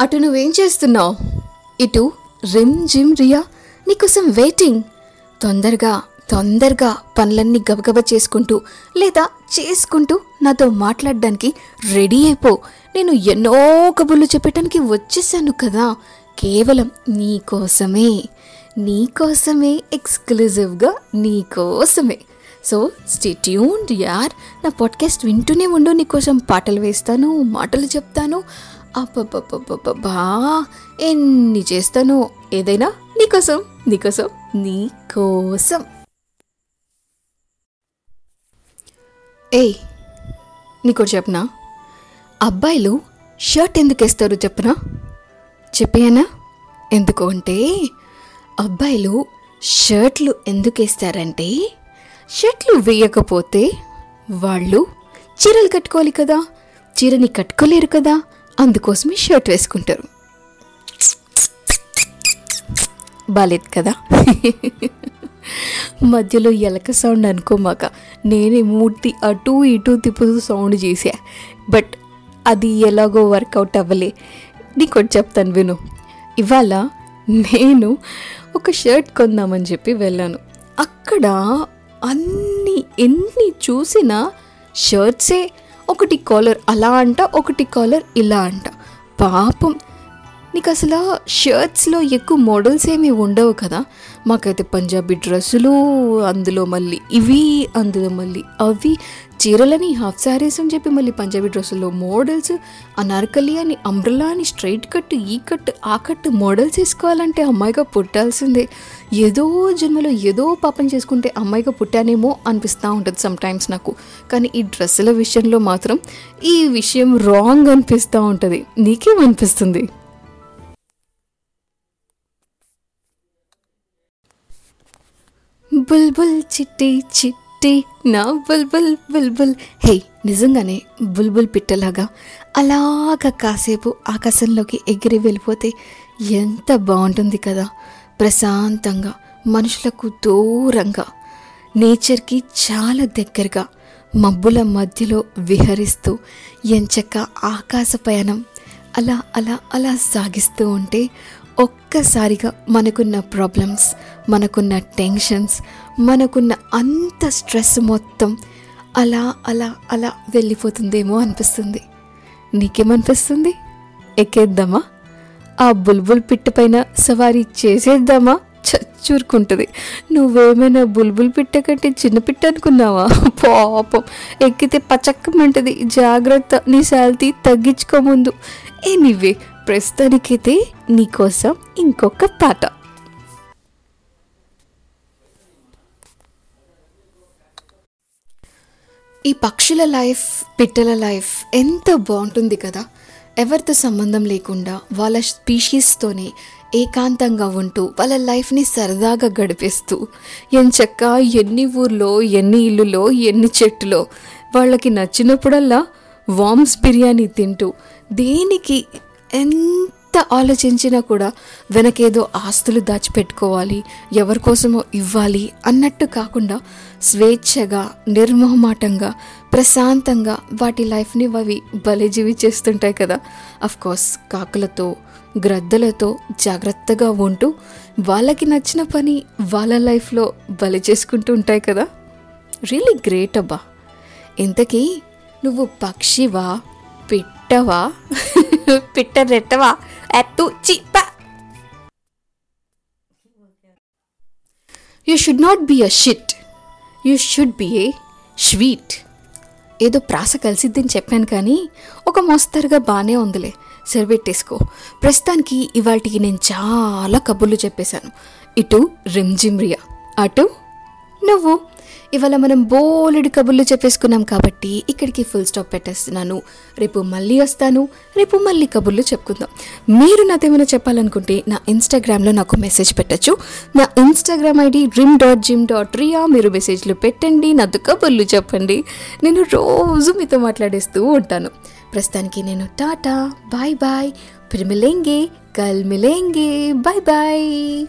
అటు నువ్వేం చేస్తున్నావు? ఇటు రిమ్ జిమ్ రియా నీకోసం వెయిటింగ్. తొందరగా తొందరగా పనులన్నీ గబగబా చేసుకుంటూ లేదా చేసుకుంటూ నాతో మాట్లాడడానికి రెడీ అయిపో. నేను ఎన్నో కబుర్లు చెప్పటానికి వచ్చేసాను కదా. కేవలం నీకోసమే నీకోసమే ఎక్స్క్లూజివ్గా నీకోసమే సో స్టిట్యూన్ యార్. నా పాడ్కాస్ట్ వింటూనే ఉండు. నీకోసం పాటలు వేస్తాను మాటలు చెప్తాను. అబ్బబ్బబ్బబ్బబ్బా ఎన్ని చేస్తాను ఏదైనా నీకోసం నీకోసం నీకోసం ఏయ్ నీకోటి చెప్పనా? అబ్బాయిలు షర్ట్ ఎందుకు వేస్తారు చెప్పనా? చెప్పానా ఎందుకు అంటే అబ్బాయిలు షర్ట్లు ఎందుకు వేస్తారంటే షర్ట్లు వేయకపోతే వాళ్ళు చీరలు కట్టుకోవాలి కదా చీరని కట్టుకోలేరు కదా అందుకోసమే షర్ట్ వేసుకుంటారు. బాలేదు కదా? మధ్యలో ఎలక సౌండ్ అనుకోమాక నేనే మూర్తి అటు ఇటు తిప్పుతూ సౌండ్ చేసా బట్ అది ఎలాగో వర్కౌట్ అవ్వలే. నీకోటి చెప్తాను విను. ఇవాళ నేను ఒక షర్ట్ కొందామని చెప్పి వెళ్ళాను. అక్కడ అన్ని ఎన్ని చూసినా షర్ట్సే ఒకటి కాలర్ అలా అంట ఒకటి కాలర్ ఇలా అంట. పాపం నీకు అసలు షర్ట్స్లో ఎక్కువ మోడల్స్ ఏమీ ఉండవు కదా? మాకైతే పంజాబీ డ్రెస్సులు అందులో మళ్ళీ ఇవి అందులో మళ్ళీ అవి. చీరలని హాఫ్ శారీస్ అని చెప్పి మళ్ళీ పంజాబీ డ్రెస్సుల్లో మోడల్స్ అనార్కలి అని అంబ్రలా అని స్ట్రైట్ కట్ ఈ కట్ ఆ కట్ మోడల్స్ వేసుకోవాలంటే అమ్మాయిగా పుట్టాల్సిందే. ఏదో జన్మలో ఏదో పాపం చేసుకుంటే అమ్మాయిగా పుట్టానేమో అనిపిస్తూ ఉంటుంది సమ్టైమ్స్ నాకు. కానీ ఈ డ్రెస్సుల విషయంలో మాత్రం ఈ విషయం రాంగ్ అనిపిస్తూ ఉంటుంది. నీకేమనిపిస్తుంది బుల్బుల్ చిట్టి చిట్టి నా బుల్బుల్ బుల్బుల్. హే నిజంగానే బుల్బుల్ పిట్టలాగా. అలాగా కాసేపు ఆకాశంలోకి ఎగిరి వెళ్ళిపోతే ఎంత బాగుంటుంది కదా. ప్రశాంతంగా మనుషులకు దూరంగా నేచర్కి చాలా దగ్గరగా మబ్బుల మధ్యలో విహరిస్తూ ఎంచక్క ఆకాశ పయనం అలా అలా అలా సాగిస్తూ ఉంటే ఒక్కసారిగా మనకున్న ప్రాబ్లమ్స్ మనకున్న టెన్షన్స్ మనకున్న అంత స్ట్రెస్ మొత్తం అలా అలా అలా వెళ్ళిపోతుందేమో అనిపిస్తుంది. నీకేమనిపిస్తుంది? ఎక్కేద్దామా? ఆ బుల్బుల్ పిట్ట పైన సవారీ చేసేద్దామా? చచ్చూరుకుంటుంది. నువ్వేమైనా బుల్బుల్ పిట్ట కంటే చిన్న పిట్ట అనుకున్నావా? పాపం. ఎక్కితే పచక్కమంటది. జాగ్రత్త. నీ శాలరీ తగ్గించుకో ముందు. ఎనీవే ప్రస్తుతానికైతే నీకోసం ఇంకొక పాట. ఈ పక్షుల లైఫ్ పిట్టల లైఫ్ ఎంత బాగుంటుంది కదా. ఎవరితో సంబంధం లేకుండా వాళ్ళ స్పీషీస్తోనే ఏకాంతంగా ఉంటూ వాళ్ళ లైఫ్ని సరదాగా గడిపేస్తూ ఎంచక్క ఎన్ని ఊర్లో ఎన్ని ఇల్లులో ఎన్ని చెట్టులో వాళ్ళకి నచ్చినప్పుడల్లా వామ్స్ బిర్యానీ తింటూ దేనికి ఎంత ఆలోచించినా కూడా వెనకేదో ఆస్తులు దాచిపెట్టుకోవాలి ఎవరి కోసమో ఇవ్వాలి అన్నట్టు కాకుండా స్వేచ్ఛగా నిర్మోహమాటంగా ప్రశాంతంగా వాటి లైఫ్ని అవి భలే చేస్తుంటాయి కదా. కోర్స్ కాకులతో గ్రద్దలతో జాగ్రత్తగా ఉంటూ వాళ్ళకి నచ్చిన పని వాళ్ళ లైఫ్లో బలి చేసుకుంటూ ఉంటాయి కదా. రియలీ గ్రేట్ అబ్బా. ఇంతకీ నువ్వు పక్షివా పిట్టవా? పిట్ట రెట్టవా అత్తు చిప్ప. You should not be a shit you should be a sweet ఏదో ప్రాస కలిసిద్దని చెప్పాను కానీ ఒక మోస్తరుగా బాగానే ఉందిలే. సరిపెట్టేసుకో ప్రస్తుతానికి ఇవాటికి నేను చాలా కబుర్లు చెప్పేశాను. ఇటు రిమ్జిమ్రియా అటు నువ్వు? ఇవాళ మనం బోలెడు కబుర్లు చెప్పేసుకున్నాం కాబట్టి ఇక్కడికి ఫుల్ స్టాప్ పెట్టేస్తున్నాను. రేపు మళ్ళీ వస్తాను రేపు మళ్ళీ కబుర్లు చెప్పుకుందాం. మీరు నాదేమైనా చెప్పాలనుకుంటే నా ఇన్స్టాగ్రామ్లో నాకు మెసేజ్ పెట్టచ్చు. నా Instagram ID rim dot gym dot Riya మీరు మెసేజ్లు పెట్టండి నాతో కబుర్లు చెప్పండి. నేను రోజు మీతో మాట్లాడేస్తూ ఉంటాను. ప్రస్తుతానికి నేను టాటా బాయ్ బాయ్ ఫిర్ మిలేంగే కల్ మిలేంగే బాయ్ బాయ్.